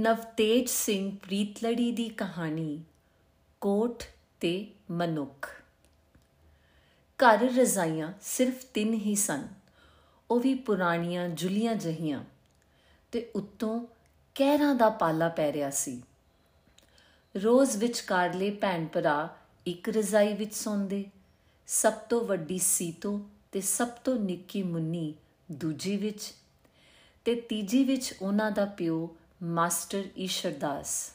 ਨਵਤੇਜ ਸਿੰਘ ਪ੍ਰੀਤਲੜੀ ਦੀ ਕਹਾਣੀ, ਕੋਟ ਤੇ ਮਨੁੱਖ। ਘਰ ਰਜ਼ਾਈਆਂ ਸਿਰਫ ਤਿੰਨ ਹੀ ਸਨ। ਉਹ ਵੀ ਪੁਰਾਣੀਆਂ ਜੁਲੀਆਂ ਜਹੀਆਂ। ਤੇ ਉੱਤੋਂ ਕਹਿਰਾਂ ਦਾ ਪਾਲਾ ਪੈ ਰਿਹਾ ਸੀ। ਰੋਜ਼ ਵਿਚਕਾਰਲੇ ਭੈਣ ਭਰਾ ਇੱਕ ਰਜ਼ਾਈ ਵਿੱਚ ਸੌਂਦੇ, ਸਭ ਤੋਂ ਵੱਡੀ ਸੀਤੋ ਤੇ ਸਭ ਤੋਂ ਨਿੱਕੀ ਮੁੰਨੀ ਦੂਜੀ ਵਿੱਚ ਤੇ ਤੀਜੀ ਵਿੱਚ ਉਹਨਾਂ ਦਾ ਪਿਓ ਮਾਸਟਰ ਈਸ਼ਰਦਾਸ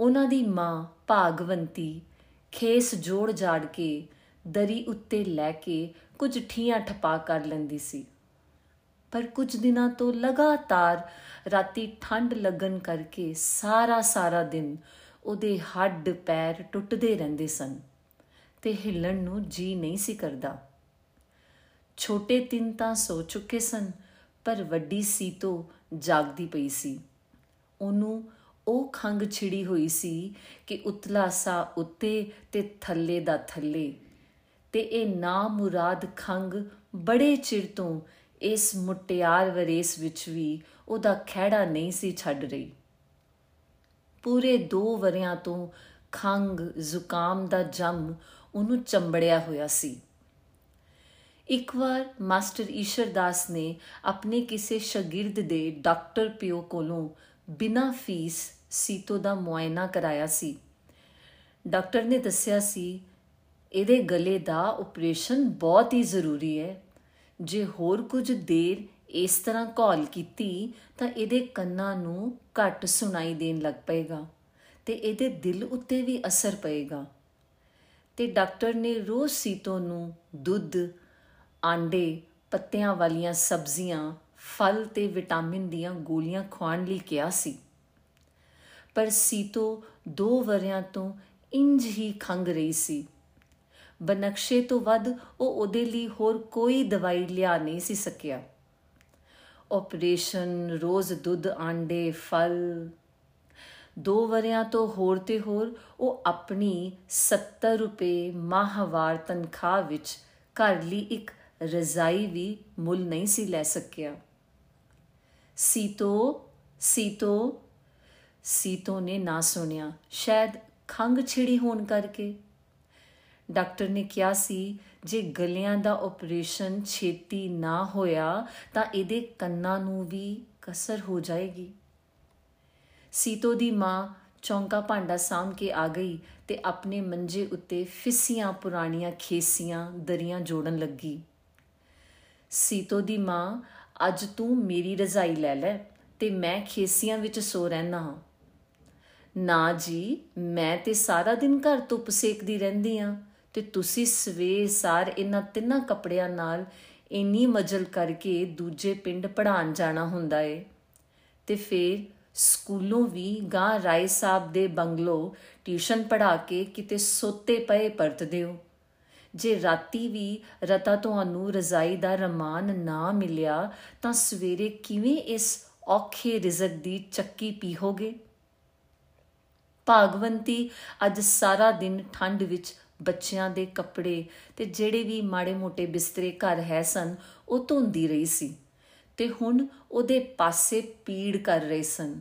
ਉਹਨਾਂ ਦੀ ਮਾਂ ਭਾਗਵੰਤੀ ਖੇਸ ਜੋੜ ਜਾੜ ਕੇ ਦਰੀ ਉੱਤੇ ਲੈ ਕੇ ਕੁਝ ਠੀਆਂ ਠਪਾ ਕਰ ਲੈਂਦੀ ਸੀ। ਪਰ ਕੁਝ ਦਿਨਾਂ ਤੋਂ ਲਗਾਤਾਰ ਰਾਤੀ ਠੰਡ ਲੱਗਣ ਕਰਕੇ ਸਾਰਾ ਸਾਰਾ ਦਿਨ ਉਹਦੇ ਹੱਡ ਪੈਰ ਟੁੱਟਦੇ ਰਹਿੰਦੇ ਸਨ ਤੇ ਹਿੱਲਣ ਨੂੰ ਜੀ ਨਹੀਂ ਸੀ ਕਰਦਾ। ਛੋਟੇ ਤਿੰਨ ਤਾਂ ਸੋ ਚੁੱਕੇ ਸਨ, ਪਰ ਵੱਡੀ ਸੀ ਤੋਂ ਜਾਗਦੀ ਪਈ ਸੀ। ਉਹਨੂੰ ਉਹ ਖੰਗ ਛਿੜੀ ਹੋਈ ਸੀ ਕਿ ਉਤਲਾ ਸਾ ਉੱਤੇ ਤੇ ਥੱਲੇ ਦਾ ਥੱਲੇ। ਤੇ ਇਹ ਨਾ ਮੁਰਾਦ ਖੰਗ ਬੜੇ ਚਿਰ ਤੋਂ ਇਸ ਮੁਟਿਆਰ ਵਰੇਸ ਵਿੱਚ ਵੀ ਉਹਦਾ ਖਹਿੜਾ ਨਹੀਂ ਸੀ ਛੱਡ ਰਹੀ। ਪੂਰੇ 2 ਵਰਿਆਂ ਤੋਂ ਖੰਗ ਜ਼ੁਕਾਮ ਦਾ ਜੰਮ ਉਹਨੂੰ ਚੰਬੜਿਆ ਹੋਇਆ ਸੀ। ਇੱਕ ਵਾਰ ਮਾਸਟਰ ਈਸ਼ਰਦਾਸ ਨੇ ਆਪਣੇ ਕਿਸੇ ਸ਼ਾਗਿਰਦ ਦੇ ਡਾਕਟਰ ਪਿਓ ਕੋਲੋਂ ਬਿਨਾਂ ਫੀਸ ਸੀਤੋ ਦਾ ਮੁਆਇਨਾ ਕਰਾਇਆ ਸੀ। ਡਾਕਟਰ ਨੇ ਦੱਸਿਆ ਸੀ, ਇਹਦੇ ਗਲੇ ਦਾ ਆਪਰੇਸ਼ਨ ਬਹੁਤ ਹੀ ਜ਼ਰੂਰੀ ਹੈ। ਜੇ ਹੋਰ ਕੁਝ ਦੇਰ ਇਸ ਤਰ੍ਹਾਂ ਕਾਲ ਕੀਤੀ, ਤਾਂ ਇਹਦੇ ਕੰਨਾਂ ਨੂੰ ਘੱਟ ਸੁਣਾਈ ਦੇਣ ਲੱਗ ਪਏਗਾ ਤੇ ਇਹਦੇ ਦਿਲ ਉੱਤੇ ਵੀ ਅਸਰ ਪਏਗਾ। ਤੇ ਡਾਕਟਰ ਨੇ ਰੋਜ਼ ਸੀਤੋ ਨੂੰ ਦੁੱਧ ਆਂਡੇ, ਪੱਤਿਆਂ ਵਾਲੀਆਂ ਸਬਜ਼ੀਆਂ, ਫਲ ਤੇ ਵਿਟਾਮਿਨ ਦੀਆਂ ਗੋਲੀਆਂ ਖਵਾਉਣ ਲਈ ਕਿਹਾ ਸੀ। ਪਰ ਸੀਤੋ 2 ਵਰਿਆਂ ਤੋਂ ਇੰਜ ਹੀ ਖੰਗ ਰਹੀ ਸੀ। ਬਨਕਸ਼ੇ ਤੋਂ ਵੱਧ ਉਹ ਉਹਦੇ ਲਈ ਹੋਰ ਕੋਈ ਦਵਾਈ ਲਿਆ ਨਹੀਂ ਸੀ ਸਕਿਆ। ਆਪਰੇਸ਼ਨ ਰੋਜ਼ ਦੁੱਧ, ਆਂਡੇ, ਫਲ। ਦੋ ਵਰਿਆਂ ਤੋਂ ਹੋਰ ਤੇ ਹੋਰ ਉਹ ਆਪਣੀ 70 ਰੁਪਏ ਮਾਹਵਾਰ ਤਨਖਾਹ ਵਿੱਚ ਘਰ ਲਈ ਇੱਕ ਰਜ਼ਾਈ ਵੀ ਮੁੱਲ ਨਹੀਂ ਸੀ ਲੈ ਸਕਿਆ। ਸੀਤੋ ਸੀਤੋ ਸੀਤੋ ਨੇ ਨਾ ਸੁਣਿਆ। ਸ਼ਾਇਦ ਖੰਗ ਛਿੜੀ ਹੋਣ ਕਰਕੇ। ਡਾਕਟਰ ਨੇ ਕਿਹਾ ਸੀ, ਜੇ ਗਲਿਆਂ ਦਾ ਆਪਰੇਸ਼ਨ ਛੇਤੀ ਨਾ ਹੋਇਆ, ਤਾਂ ਇਹਦੇ ਕੰਨਾਂ ਨੂੰ ਵੀ ਕਸਰ ਹੋ ਜਾਏਗੀ। ਸੀਤੋ ਦੀ ਮਾਂ ਚੌਂਕਾ ਭਾਂਡਾ ਸਾਮ ਕੇ ਆ ਗਈ ਤੇ ਆਪਣੇ ਮੰਜੇ ਉੱਤੇ ਫਿਸੀਆਂ ਪੁਰਾਣੀਆਂ ਖੇਸੀਆਂ ਦਰੀਆਂ ਜੋੜਨ ਲੱਗੀ। ਸੀਤੋ ਦੀ ਮਾਂ, ਅੱਜ ਤੂੰ ਮੇਰੀ ਰਜ਼ਾਈ ਲੈ ਲੈ ਤੇ ਮੈਂ ਖੇਸੀਆਂ ਵਿੱਚ ਸੋ ਰਹਿਣਾ ਹਾਂ। ਨਾ ਜੀ, ਮੈਂ ਤੇ ਸਾਰਾ ਦਿਨ ਘਰ ਧੁੱਪ ਸੇਕਦੀ ਰਹਿੰਦੀ ਆ ਤੇ ਤੁਸੀਂ ਸਵੇਰ ਸਾਰ ਇਹਨਾਂ ਤਿੰਨਾਂ ਕੱਪੜਿਆਂ ਨਾਲ ਇੰਨੀ ਮਜਲ ਕਰਕੇ ਦੂਜੇ ਪਿੰਡ ਪੜਾਣ ਜਾਣਾ ਹੁੰਦਾ ਏ। ਤੇ ਫੇਰ ਸਕੂਲੋਂ ਵੀ ਗਾਂ ਰਾਏ ਸਾਹਿਬ ਦੇ ਬੰਗਲੋ ਟਿਊਸ਼ਨ ਪੜਾ ਕੇ ਕਿਤੇ ਸੋਤੇ ਪਏ ਪਰਤਦੇ ਹੋ। ਜੇ ਰਾਤੀ ਵੀ ਰਤਾ ਤੁਹਾਨੂੰ ਰਜ਼ਾਈ ਦਾ ਰਮਾਨ ਨਾ ਮਿਲਿਆ, ਤਾਂ ਸਵੇਰੇ ਕਿਵੇਂ ਇਸ ਔਖੇ ਰਿਜ਼ਕ ਦੀ ਚੱਕੀ ਪੀਹੋਗੇ? ਭਾਗਵੰਤੀ, ਅੱਜ ਸਾਰਾ ਦਿਨ ਠੰਡ ਵਿੱਚ ਬੱਚਿਆਂ ਦੇ ਕੱਪੜੇ ਤੇ ਜਿਹੜੇ ਵੀ ਮਾੜੇ-ਮੋਟੇ ਬਿਸਤਰੇ ਘਰ ਹੈ ਸਨ, ਉਹ ਧੋਂਦੀ ਰਹੀ ਸੀ ਤੇ ਹੁਣ ਉਹਦੇ ਪਾਸੇ ਪੀੜ ਕਰ ਰਹੇ ਸਨ।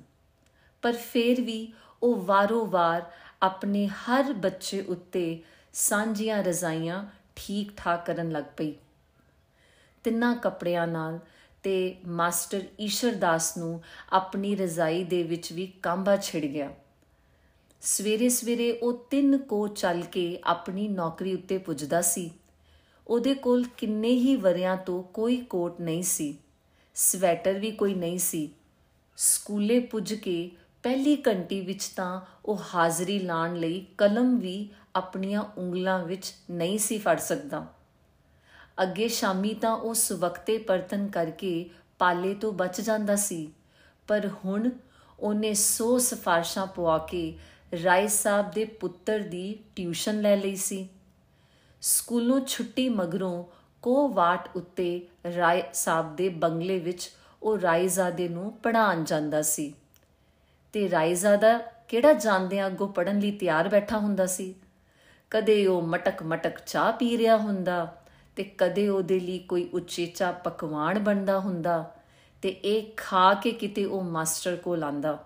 ਪਰ ਫੇਰ ਵੀ ਉਹ ਵਾਰੋ-ਵਾਰ ਆਪਣੇ ਹਰ ਬੱਚੇ ਉੱਤੇ ਸਾਂਝੀਆਂ ਰਜ਼ਾਈਆਂ ਠੀਕ ਠਾਕ ਕਰਨ ਲੱਗ ਪਈ। ਤਿੰਨਾਂ ਕੱਪੜਿਆਂ ਨਾਲ ਤੇ ਮਾਸਟਰ ਈਸ਼ਰਦਾਸ ਨੂੰ ਆਪਣੀ ਰਜ਼ਾਈ ਦੇ ਵਿੱਚ ਵੀ ਕਾਂਬਾ ਛਿੜ ਗਿਆ। ਸਵੇਰੇ ਸਵੇਰੇ ਉਹ ਤਿੰਨ ਕੋ ਚੱਲ ਕੇ ਆਪਣੀ ਨੌਕਰੀ ਉੱਤੇ ਪੁੱਜਦਾ ਸੀ। ਉਹਦੇ ਕੋਲ ਕਿੰਨੇ ਹੀ ਵਰਿਆਂ ਤੋਂ ਕੋਈ ਕੋਟ ਨਹੀਂ ਸੀ। ਸਵੈਟਰ ਵੀ ਕੋਈ ਨਹੀਂ ਸੀ। ਸਕੂਲੇ ਪੁੱਜ ਕੇ ਪਹਿਲੀ ਘੰਟੀ ਵਿੱਚ ਤਾਂ ਉਹ ਹਾਜ਼ਰੀ ਲਾਣ ਲਈ ਕਲਮ ਵੀ ਆਪਣੀਆਂ ਉਂਗਲਾਂ ਵਿੱਚ ਨਹੀਂ ਸੀ ਫੜ ਸਕਦਾ। ਅੱਗੇ ਸ਼ਾਮੀ ਤਾਂ ਉਸ ਵਕਤੇ ਪਰਤਨ ਕਰਕੇ ਪਾਲੇ ਤੋਂ ਬਚ ਜਾਂਦਾ ਸੀ, ਪਰ ਹੁਣ ਉਹਨੇ ਸੋ ਸਫਾਰਸ਼ਾਂ ਪਵਾ ਕੇ ਰਾਏ ਸਾਹਿਬ ਦੇ ਪੁੱਤਰ ਦੀ ਟਿਊਸ਼ਨ ਲੈ ਲਈ ਸੀ। ਸਕੂਲੋਂ ਛੁੱਟੀ ਮਗਰੋਂ ਕੋ ਵਾਟ ਉੱਤੇ ਰਾਏ ਸਾਹਿਬ ਦੇ ਬੰਗਲੇ ਵਿੱਚ ਉਹ ਰਾਇਜ਼ਾਦੇ ਨੂੰ ਪੜਾਉਣ ਜਾਂਦਾ ਸੀ। ਤੇ ਰਾਇਜ਼ਾਦਾ ਕਿਹੜਾ ਜਾਣਦਿਆਂ ਅੱਗੋਂ ਪੜਨ ਲਈ ਤਿਆਰ ਬੈਠਾ ਹੁੰਦਾ ਸੀ? ਕਦੇ ਉਹ ਮਟਕ ਮਟਕ ਚਾਹ ਪੀ ਰਿਹਾ ਹੁੰਦਾ ਤੇ ਕਦੇ ਉਹਦੇ ਲਈ ਕੋਈ ਉਚੇਚਾ ਪਕਵਾਨ ਬਣਦਾ ਹੁੰਦਾ ਤੇ ਇਹ ਖਾ ਕੇ ਕਿਤੇ ਉਹ ਮਾਸਟਰ ਕੋਲ ਆਂਦਾ।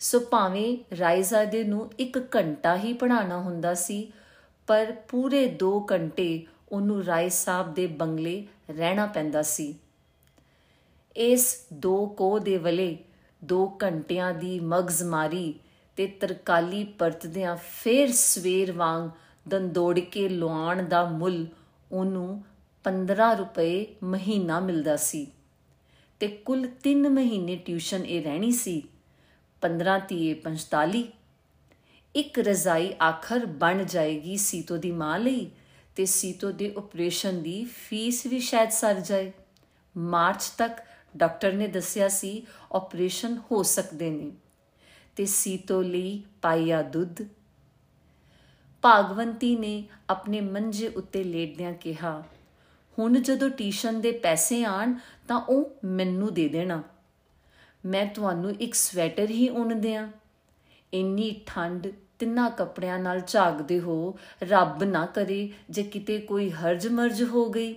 ਸੋ ਭਾਵੇਂ ਰਾਇਜ਼ਾਦੇ ਨੂੰ 1 ਘੰਟਾ ਹੀ ਪੜਾਉਣਾ ਹੁੰਦਾ ਸੀ, ਪਰ ਪੂਰੇ 2 ਘੰਟੇ ਉਹਨੂੰ ਰਾਏ ਸਾਹਿਬ ਦੇ ਬੰਗਲੇ ਰਹਿਣਾ ਪੈਂਦਾ ਸੀ। ਇਸ ਦੋ ਕੋ ਦੇ ਵਲੇ 2 ਘੰਟਿਆਂ ਦੀ ਮਗਜ਼ ਮਾਰੀ ਤੇ ਤਰਕਾਲੀ ਪਰਤਦਿਆਂ ਫੇਰ ਸਵੇਰ ਵਾਂਗ ਦੰਦੋੜ ਕੇ ਲੁਆਣ ਦਾ ਮੁੱਲ ਉਹਨੂੰ 15 ਰੁਪਏ ਮਹੀਨਾ ਮਿਲਦਾ ਸੀ ਤੇ ਕੁੱਲ 3 ਮਹੀਨੇ ਟਿਊਸ਼ਨ ਇਹ ਰਹਿਣੀ ਸੀ 15 ਤੀਏ 45 ਇੱਕ ਰਜ਼ਾਈ ਆਖਰ ਬਣ ਜਾਏਗੀ ਸੀਤੋ ਦੀ ਮਾਂ ਲਈ ਤੇ ਸੀਤੋ ਦੇ ਆਪਰੇਸ਼ਨ ਦੀ ਫੀਸ ਵੀ ਸ਼ਾਇਦ ਸਰ ਜਾਏ। ਮਾਰਚ ਤੱਕ ਡਾਕਟਰ ਨੇ ਦੱਸਿਆ ਸੀ ਆਪਰੇਸ਼ਨ ਹੋ ਸਕਦੇ ਨੇ। ਤੇ ਸੀਤੋ ਲਈ ਪਾਇਆ ਦੁੱਧ। ਭਾਗਵੰਤੀ ਨੇ ਆਪਣੇ ਮੰਜੇ ਉੱਤੇ ਲੇਟਦਿਆਂ ਕਿਹਾ, ਹੁਣ ਜਦੋਂ ਟਿਊਸ਼ਨ ਦੇ ਪੈਸੇ ਆਣ ਤਾਂ ਉਹ ਮੈਨੂੰ ਦੇ ਦੇਣਾ। ਮੈਂ ਤੁਹਾਨੂੰ ਇੱਕ ਸਵੈਟਰ ਹੀ ਉਣ ਦਿਆਂ। ਇੰਨੀ ਠੰਡ ਤਿੰਨਾ ਕੱਪੜਿਆਂ ਨਾਲ ਝਾਗਦੇ ਹੋ, ਰੱਬ ਨਾ ਕਰੇ ਜੇ ਕਿਤੇ ਕੋਈ ਹਰਜ ਮਰਜ ਹੋ ਗਈ।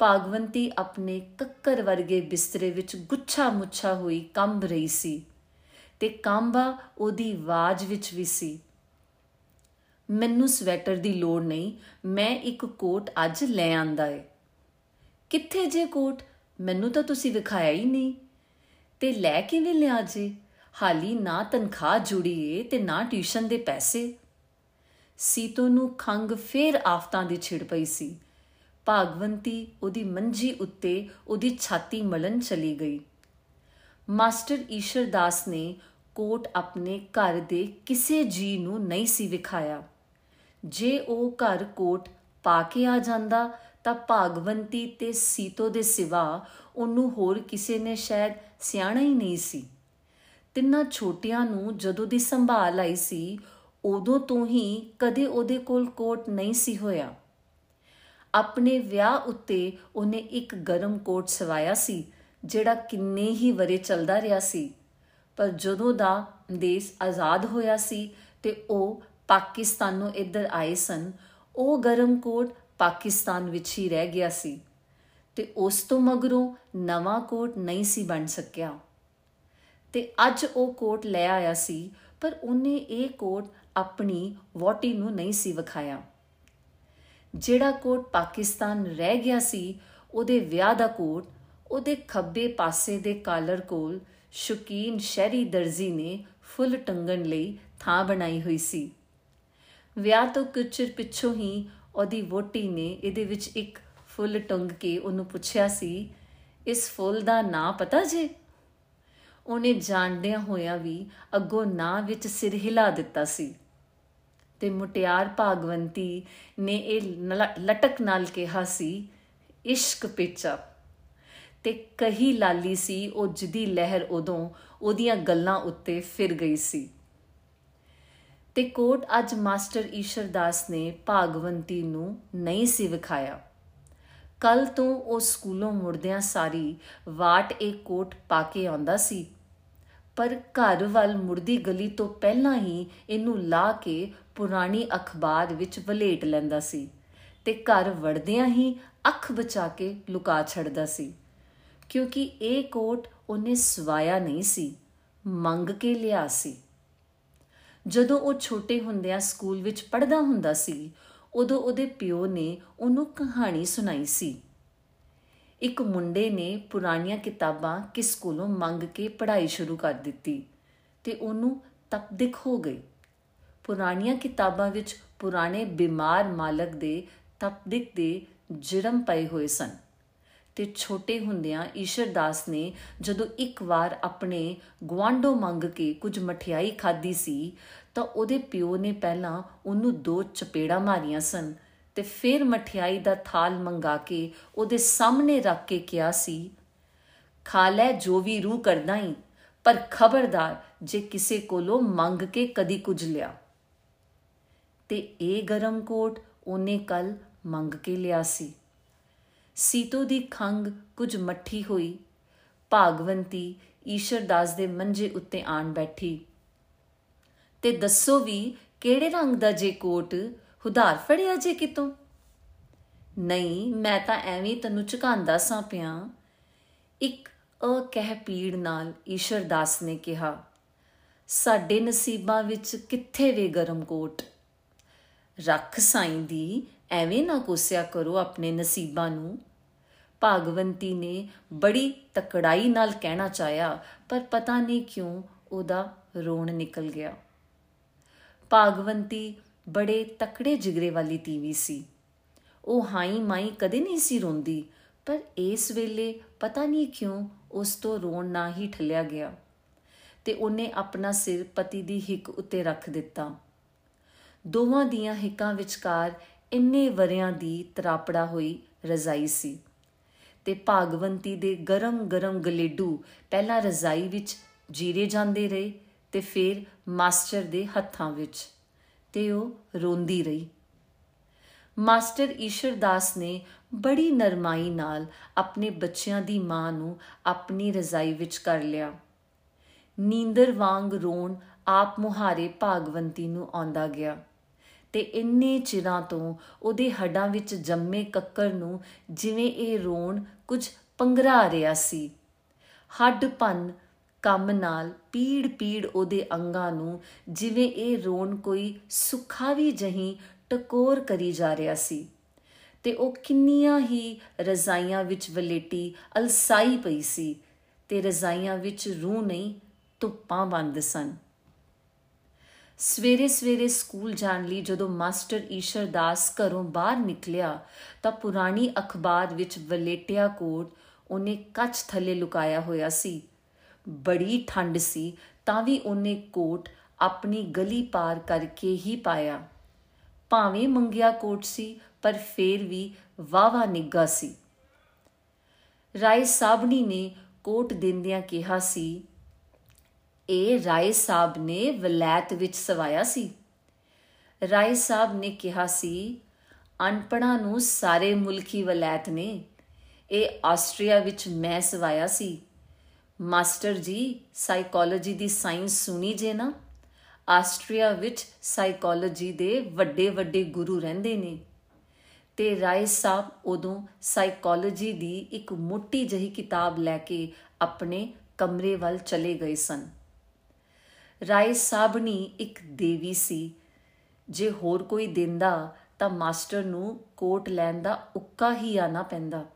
ਭਾਗਵੰਤੀ ਆਪਣੇ ਕੱਕਰ ਵਰਗੇ ਬਿਸਤਰੇ ਵਿੱਚ ਗੁੱਛਾ ਮੁੱਛਾ ਹੋਈ ਕੰਬ ਰਹੀ ਸੀ। ਤੇ ਕਾਂਬਾ ਉਹਦੀ ਆਵਾਜ਼ ਵਿੱਚ ਵੀ ਸੀ। ਮੈਨੂੰ ਸਵੈਟਰ ਦੀ ਲੋੜ ਨਹੀਂ, ਮੈਂ ਇੱਕ ਕੋਟ ਅੱਜ ਲੈ ਆਂਦਾ ਏ। ਕਿੱਥੇ ਜੇ ਕੋਟ? ਮੈਨੂੰ ਤਾਂ ਤੁਸੀਂ ਵਿਖਾਇਆ ਹੀ ਨਹੀਂ। ਤੇ ਲੈ ਕਿਵੇਂ ਲਿਆ ਜੇ? ਹਾਲੀ ਨਾ ਤਨਖਾਹ ਜੁੜੀ ਏ ਤੇ ਨਾ ਟਿਊਸ਼ਨ ਦੇ ਪੈਸੇ। ਸੀਤੋ ਨੂੰ ਖੰਗ ਫੇਰ ਆਫਤਾਂ ਦੀ ਛਿੜ ਪਈ ਸੀ। ਭਾਗਵੰਤੀ ਉਹਦੀ ਮੰਜੀ ਉੱਤੇ ਉਹਦੀ ਛਾਤੀ ਮਲਨ ਚਲੀ ਗਈ। ਮਾਸਟਰ ਈਸ਼ਰ ਦਾਸ ਨੇ ਕੋਟ ਆਪਣੇ ਘਰ ਦੇ ਕਿਸੇ ਜੀ ਨੂੰ ਨਹੀਂ ਸੀ ਵਿਖਾਇਆ। ਜੇ ਉਹ ਘਰ ਕੋਟ ਪਾ ਕੇ ਆ ਜਾਂਦਾ, ਤਾਂ ਭਾਗਵੰਤੀ ਤੇ ਸੀਤੋ ਦੇ ਸਿਵਾ ਉਹਨੂੰ ਹੋਰ ਕਿਸੇ ਨੇ ਸ਼ਾਇਦ ਸਿਆਣਾ ਹੀ ਨਹੀਂ ਸੀ। ਤਿੰਨਾਂ ਛੋਟਿਆਂ ਨੂੰ ਜਦੋਂ ਦੀ ਸੰਭਾਲ ਆਈ ਸੀ, ਉਦੋਂ ਤੋਂ ਹੀ ਕਦੇ ਉਹਦੇ ਕੋਲ ਕੋਟ ਨਹੀਂ ਸੀ ਹੋਇਆ। ਆਪਣੇ ਵਿਆਹ ਉੱਤੇ ਉਹਨੇ ਇੱਕ ਗਰਮ ਕੋਟ ਸਵਾਇਆ ਸੀ, ਜਿਹੜਾ ਕਿੰਨੇ ਹੀ ਵਰੇ ਚੱਲਦਾ ਰਿਹਾ ਸੀ। ਪਰ ਜਦੋਂ ਦਾ ਦੇਸ਼ ਆਜ਼ਾਦ ਹੋਇਆ ਸੀ ਤੇ ਉਹ ਪਾਕਿਸਤਾਨੋਂ ਇੱਧਰ ਆਏ ਸਨ, ਉਹ ਗਰਮ ਕੋਟ ਪਾਕਿਸਤਾਨ ਵਿੱਚ ਹੀ ਰਹਿ ਗਿਆ ਸੀ ਤੇ ਉਸ ਤੋਂ ਮਗਰੋਂ ਨਵਾਂ ਕੋਟ ਨਹੀਂ ਸੀ ਬਣ ਸਕਿਆ। ਤੇ ਅੱਜ ਉਹ ਕੋਟ ਲੈ ਆਇਆ ਸੀ, ਪਰ ਉਹਨੇ ਇਹ ਕੋਟ ਆਪਣੀ ਵੋਟੀ ਨੂੰ ਨਹੀਂ ਸੀ ਵਿਖਾਇਆ। ਜਿਹੜਾ ਕੋਟ ਪਾਕਿਸਤਾਨ ਰਹਿ ਗਿਆ ਸੀ, ਉਹਦੇ ਵਿਆਹ ਦਾ ਕੋਟ ਉਹਦੇ ਖੱਬੇ ਪਾਸੇ ਦੇ ਕਾਲਰ ਕੋਲ ਸ਼ੁਕੀਨ ਸ਼ਹਿਰੀ ਦਰਜ਼ੀ ਨੇ ਫੁੱਲ ਟੰਗਣ ਲਈ ਥਾਂ ਬਣਾਈ ਹੋਈ ਸੀ। ਵਿਆਹ ਤੋਂ ਕੁਝ ਚਿਰ ਪਿੱਛੋਂ ਹੀ ਉਹਦੀ ਵੋਟੀ ਨੇ ਇਹਦੇ ਵਿੱਚ ਇੱਕ ਫੁੱਲ ਟੰਗ ਕੇ ਉਹਨੂੰ ਪੁੱਛਿਆ ਸੀ, ਇਸ ਫੁੱਲ ਦਾ ਨਾਂ ਪਤਾ ਜੇ? ਉਹਨੇ ਜਾਣਦਿਆਂ ਹੋਇਆਂ ਵੀ ਅੱਗੋਂ ਨਾਂ ਵਿੱਚ ਸਿਰ ਹਿਲਾ ਦਿੱਤਾ ਸੀ। ਤੇ ਮੁਟਿਆਰ ਭਾਗਵੰਤੀ ਨੇ ਇਹ ਲਟਕ ਨਾਲ ਕਿਹਾ ਸੀ, ਇਸ਼ਕ ਪੇਚਾ। ਤੇ ਕਹੀ ਲਾਲੀ ਸੀ, ਉਹ ਜਦੀ ਲਹਿਰ ਉਦੋਂ ਉਹਦੀਆਂ ਗੱਲਾਂ ਉੱਤੇ ਫਿਰ ਗਈ ਸੀ। ਤੇ ਕੋਟ ਅੱਜ ਮਾਸਟਰ ਈਸ਼ਰ ਦਾਸ ਨੇ ਭਾਗਵੰਤੀ ਨੂੰ ਨਹੀਂ ਸੀ ਵਿਖਾਇਆ। ਕੱਲ ਤੋਂ ਉਹ ਸਕੂਲੋਂ ਮੁੜਦਿਆਂ ਸਾਰੀ ਵਾਟ ਇਹ ਕੋਟ ਪਾ ਕੇ ਆਉਂਦਾ ਸੀ। ਪਰ ਘਰ ਵੱਲ ਮੁਰਦੀ ਗਲੀ ਤੋਂ ਪਹਿਲਾਂ ਹੀ ਇਹਨੂੰ ਲਾ ਕੇ ਪੁਰਾਣੀ ਅਖਬਾਰ ਵਿੱਚ ਵਲੇਟ ਲੈਂਦਾ ਸੀ ਤੇ ਘਰ ਵੜਦਿਆਂ ਹੀ ਅੱਖ ਬਚਾ ਕੇ ਲੁਕਾ ਛੱਡਦਾ ਸੀ। ਕਿਉਂਕਿ ਇਹ ਕੋਟ ਉਹਨੇ ਸਵਾਇਆ ਨਹੀਂ ਸੀ, ਮੰਗ ਕੇ ਲਿਆ ਸੀ। ਜਦੋਂ ਉਹ ਛੋਟੇ ਹੁੰਦਿਆਂ ਸਕੂਲ ਵਿੱਚ ਪੜ੍ਹਦਾ ਹੁੰਦਾ ਸੀ, ਉਦੋਂ ਉਹਦੇ ਪਿਓ ਨੇ ਉਹਨੂੰ ਕਹਾਣੀ ਸੁਣਾਈ ਸੀ। ਇੱਕ ਮੁੰਡੇ ਨੇ ਪੁਰਾਣੀਆਂ ਕਿਤਾਬਾਂ ਕਿਸ ਕੋਲੋਂ ਮੰਗ ਕੇ ਪੜ੍ਹਾਈ ਸ਼ੁਰੂ ਕਰ ਦਿੱਤੀ ਤੇ ਉਹਨੂੰ ਤਪਦਿਕ ਹੋ ਗਈ। ਪੁਰਾਣੀਆਂ ਕਿਤਾਬਾਂ ਵਿੱਚ ਪੁਰਾਣੇ ਬਿਮਾਰ ਮਾਲਕ ਦੇ ਤਪਦਿਕ ਦੇ ਜਰਮ ਪਏ ਹੋਏ ਸਨ। ਤੇ ਛੋਟੇ ਹੁੰਦਿਆਂ ਈਸ਼ਰ ਦਾਸ ਨੇ ਜਦੋਂ ਇੱਕ ਵਾਰ ਆਪਣੇ ਗਵਾਂਡੋ ਮੰਗ ਕੇ ਕੁਝ ਮਠਿਆਈ ਖਾਧੀ ਸੀ, ਤਾਂ ਉਹਦੇ ਪਿਓ ਨੇ ਪਹਿਲਾਂ ਉਹਨੂੰ ਦੋ ਚਪੇੜਾ ਮਾਰੀਆਂ ਸਨ ਤੇ ਫਿਰ ਮਠਿਆਈ ਦਾ ਥਾਲ ਮੰਗਾ ਕੇ ਉਹਦੇ ਸਾਹਮਣੇ ਰੱਖ ਕੇ ਕਿਹਾ ਸੀ, ਖਾ ਲੈ ਜੋ ਵੀ ਰੂ ਕਰਦਾ ਹੀ ਪਰ ਖਬਰਦਾਰ ਜੇ ਕਿਸੇ ਕੋਲੋਂ ਮੰਗ ਕੇ ਕਦੀ ਕੁਝ ਲਿਆ। ਤੇ ਇਹ ਗਰਮ ਕੋਟ ਉਹਨੇ ਕੱਲ ਮੰਗ ਕੇ ਲਿਆ ਸੀ। ਸੀਤੋ ਦੀ ਖੰਗ ਕੁਝ ਮੱਠੀ ਹੋਈ। ਭਾਗਵੰਤੀ ਈਸ਼ਰ ਦਾਸ ਦੇ ਮੰਜੇ ਉੱਤੇ ਆਣ ਬੈਠੀ। ਤੇ ਦੱਸੋ ਵੀ ਕਿਹੜੇ ਰੰਗ ਦਾ ਜੇ ਕੋਟ ਹੁਧਾਰ ਫੜਿਆ ਜੇ ਕਿਤੋਂ? ਨਹੀਂ, ਮੈਂ ਤਾਂ ਐਵੇਂ ਤੈਨੂੰ ਝੁਕਾਂਦਾ ਸਾਂ ਪਿਆ। ਇੱਕ ਅਕਹਿ ਪੀੜ ਨਾਲ ਈਸ਼ਰ ਦਾਸ ਨੇ ਕਿਹਾ, ਸਾਡੇ ਨਸੀਬਾਂ ਵਿੱਚ ਕਿੱਥੇ ਵੇ ਗਰਮ ਕੋਟ? ਰੱਖ ਸਾਈਂ ਦੀ, ਐਵੇਂ ਨਾ ਕੋਸਿਆ ਕਰੋ ਆਪਣੇ ਨਸੀਬਾਂ ਨੂੰ। ਭਾਗਵੰਤੀ ਨੇ ਬੜੀ ਤਕੜਾਈ ਨਾਲ ਕਹਿਣਾ ਚਾਹਿਆ, ਪਰ ਪਤਾ ਨਹੀਂ ਕਿਉਂ ਉਹਦਾ ਰੋਣ ਨਿਕਲ ਗਿਆ। ਭਾਗਵੰਤੀ ਬੜੇ ਤਕੜੇ ਜਿਗਰੇ ਵਾਲੀ ਤੀਵੀ ਸੀ। ਉਹ ਹਾਈ ਮਾਈ ਕਦੇ ਨਹੀਂ ਸੀ ਰੋਂਦੀ, ਪਰ ਇਸ ਵੇਲੇ ਪਤਾ ਨਹੀਂ ਕਿਉਂ ਉਸ ਤੋਂ ਰੋਣ ਨਾ ਹੀ ਠੱਲਿਆ ਗਿਆ ਤੇ ਉਹਨੇ ਆਪਣਾ ਸਿਰ ਪਤੀ ਦੀ ਹਿੱਕ ਉੱਤੇ ਰੱਖ ਦਿੱਤਾ। ਦੋਵਾਂ ਦੀਆਂ ਹਿੱਕਾਂ ਵਿਚਕਾਰ ਇੰਨੇ ਵਰਿਆਂ ਦੀ ਤਰਾਪੜਾ ਹੋਈ ਰਜ਼ਾਈ ਸੀ। ਤੇ ਭਾਗਵੰਤੀ ਦੇ ਗਰਮ-ਗਰਮ ਗਲੇਡੂ ਪਹਿਲਾਂ ਰਜ਼ਾਈ ਵਿੱਚ ਜੀਰੇ ਜਾਂਦੇ ਰਹੇ ਤੇ ਫਿਰ ਮਾਸਟਰ ਦੇ ਹੱਥਾਂ ਵਿੱਚ ਤੇ ਉਹ ਰੋਂਦੀ ਰਹੀ। ਮਾਸਟਰ ਈਸ਼ਰ ਦਾਸ ਨੇ ਬੜੀ ਨਰਮਾਈ ਨਾਲ ਆਪਣੇ ਬੱਚਿਆਂ ਦੀ ਮਾਂ ਨੂੰ ਆਪਣੀ ਰਜ਼ਾਈ ਵਿੱਚ ਕਰ ਲਿਆ। ਨੀਂਦਰ ਵਾਂਗ ਰੋਣ ਆਪ ਮੁਹਾਰੇ ਭਾਗਵੰਤੀ ਨੂੰ ਆਉਂਦਾ ਗਿਆ ਤੇ ਇੰਨੇ ਚਿਰਾਂ ਤੋਂ ਉਹਦੇ ਹੱਡਾਂ ਵਿੱਚ ਜੰਮੇ ਕੱਕਰ ਨੂੰ ਜਿਵੇਂ ਇਹ ਰੋਣ ਕੁਝ ਪੰਗਰਾ ਰਿਹਾ ਸੀ। ਹੱਡ ਪੰਨ ਕੰਮ ਨਾਲ ਪੀੜ ਪੀੜ ਉਹਦੇ ਅੰਗਾਂ ਨੂੰ ਜਿਵੇਂ ਇਹ ਰੋਣ ਕੋਈ ਸੁਖਾਵੀ ਜਹੀ ਟਕੋਰ ਕਰੀ ਜਾ ਰਿਹਾ ਸੀ ਤੇ ਉਹ ਕਿੰਨੀਆਂ ਹੀ ਰਜ਼ਾਈਆਂ ਵਿੱਚ ਵਲੇਟੀ ਅਲਸਾਈ ਪਈ ਸੀ ਤੇ ਰਜ਼ਾਈਆਂ ਵਿੱਚ ਰੂਹ ਨਹੀਂ, ਧੁੱਪਾਂ ਬੰਦ ਸਨ। ਸਵੇਰੇ ਸਵੇਰੇ ਸਕੂਲ ਜਾਣ ਲਈ ਜਦੋਂ ਮਾਸਟਰ ਈਸ਼ਰ ਦਾਸ ਘਰੋਂ ਬਾਹਰ ਨਿਕਲਿਆ, ਤਾਂ ਪੁਰਾਣੀ ਅਖਬਾਰ ਵਿੱਚ ਵਲੇਟਿਆ ਕੋਟ ਉਹਨੇ ਕੱਚ ਥੱਲੇ ਲੁਕਾਇਆ ਹੋਇਆ ਸੀ। ਬੜੀ ਠੰਡ ਸੀ, ਤਾਂ ਵੀ ਉਹਨੇ ਕੋਟ ਆਪਣੀ ਗਲੀ ਪਾਰ ਕਰਕੇ ਹੀ ਪਾਇਆ। ਭਾਵੇਂ ਮੰਗਿਆ ਕੋਟ ਸੀ, ਪਰ ਫੇਰ ਵੀ ਵਾਵਾ ਨਿੱਗਾ ਸੀ। ਰਾਏ ਸਾਬਣੀ ਨੇ ਕੋਟ ਦਿੰਦਿਆਂ ਕਿਹਾ ਸੀ ਇਹ ਰਾਏ ਸਾਹਿਬ ਨੇ ਵਲੈਤ ਵਿੱਚ ਸਵਾਇਆ ਸੀ। ਰਾਏ ਸਾਹਿਬ ਨੇ ਕਿਹਾ ਸੀ ਅਨਪੜਾ ਨੂੰ ਸਾਰੇ ਮੁਲਕੀ ਵਲੈਤ ਨੇ। ਇਹ ਆਸਟਰੀਆ ਵਿੱਚ ਮੈਂ ਸਵਾਇਆ ਸੀ। ਮਾਸਟਰ ਜੀ, ਸਾਈਕੋਲੋਜੀ ਦੀ ਸਾਇੰਸ ਸੁਣੀ ਜੇ ਨਾ। ਆਸਟਰੀਆ ਵਿੱਚ ਸਾਈਕੋਲੋਜੀ ਦੇ ਵੱਡੇ ਵੱਡੇ ਗੁਰੂ ਰਹਿੰਦੇ ਨੇ। ਤੇ ਰਾਏ ਸਾਹਿਬ ਉਦੋਂ ਸਾਈਕੋਲੋਜੀ ਦੀ ਇੱਕ ਮੋਟੀ ਜਹੀ ਕਿਤਾਬ ਲੈ ਕੇ ਆਪਣੇ ਕਮਰੇ ਵੱਲ ਚਲੇ ਗਏ ਸਨ। ਰਾਏ ਸਾਬਣੀ ਇੱਕ ਦੇਵੀ ਸੀ। ਜੇ ਹੋਰ ਕੋਈ ਦਿੰਦਾ ਤਾਂ ਮਾਸਟਰ ਨੂੰ ਕੋਟ ਲੈਣ ਦਾ ਉੱਕਾ ਹੀ ਆਣਾ ਪੈਂਦਾ।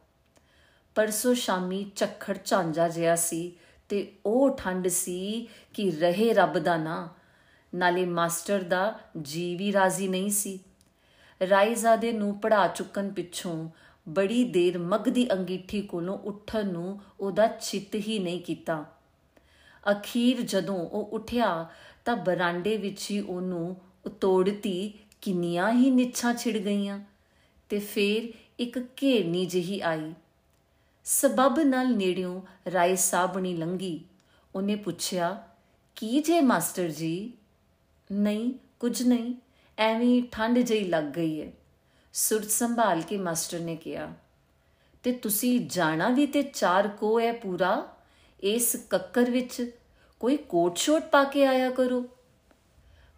ਪਰਸੋ ਸ਼ਾਮੀ ਝੱਖੜ ਝਾਂਜਾ ਜਿਆ ਸੀ ਤੇ ਉਹ ਠੰਡ ਸੀ ਕਿ ਰਹੇ ਰੱਬ ਦਾ ਨਾ। ਨਾਲੇ ਮਾਸਟਰ ਦਾ ਜੀ ਵੀ ਰਾਜ਼ੀ ਨਹੀਂ ਸੀ। ਰਾਈਜ਼ਾਦੇ ਨੂੰ ਪੜਾ ਚੁੱਕਣ ਪਿੱਛੋਂ ਬੜੀ ਦੇਰ ਮਗਦੀ ਅੰਗੀਠੀ ਕੋਲੋਂ ਉੱਠਣ ਨੂੰ ਉਹਦਾ ਚਿੱਤ ਹੀ ਨਹੀਂ ਕੀਤਾ। ਅਖੀਰ ਜਦੋਂ ਉਹ ਉੱਠਿਆ ਤਾਂ ਬਰਾਂਡੇ ਵਿੱਚ ਹੀ ਉਹਨੂੰ ਉਤੋੜਤੀ ਕਿੰਨੀਆਂ ਹੀ ਨਿੱਛਾਂ ਛਿੜ ਗਈਆਂ ਤੇ ਫੇਰ ਇੱਕ ਘੇਰਨੀ ਜਿਹੀ ਆਈ। ਸਬਬ ਨਾਲ ਨੇੜਿਓਂ ਰਾਏ ਸਾਬਣੀ ਲੰਗੀ ਉਹਨੇ ਪੁੱਛਿਆ, ਕੀ ਜੇ, ਮਾਸਟਰ ਜੀ? ਨਹੀਂ, ਕੁਝ ਨਹੀਂ, ਐਵੇਂ ਠੰਡ ਜਿਹੀ ਲੱਗ ਗਈ ਹੈ ਸੁਰਤ ਸੰਭਾਲ ਕੇ ਮਾਸਟਰ ਨੇ ਕਿਹਾ, ਤੇ ਤੁਸੀਂ ਜਾਣਾ ਵੀ ਤੇ ਚਾਰ ਕੋ ਹੈ ਪੂਰਾ? ਇਸ ਕੱਕਰ ਵਿੱਚ ਕੋਈ ਕੋਟ ਸ਼ੋਟ ਪਾ ਕੇ ਆਇਆ ਕਰੋ।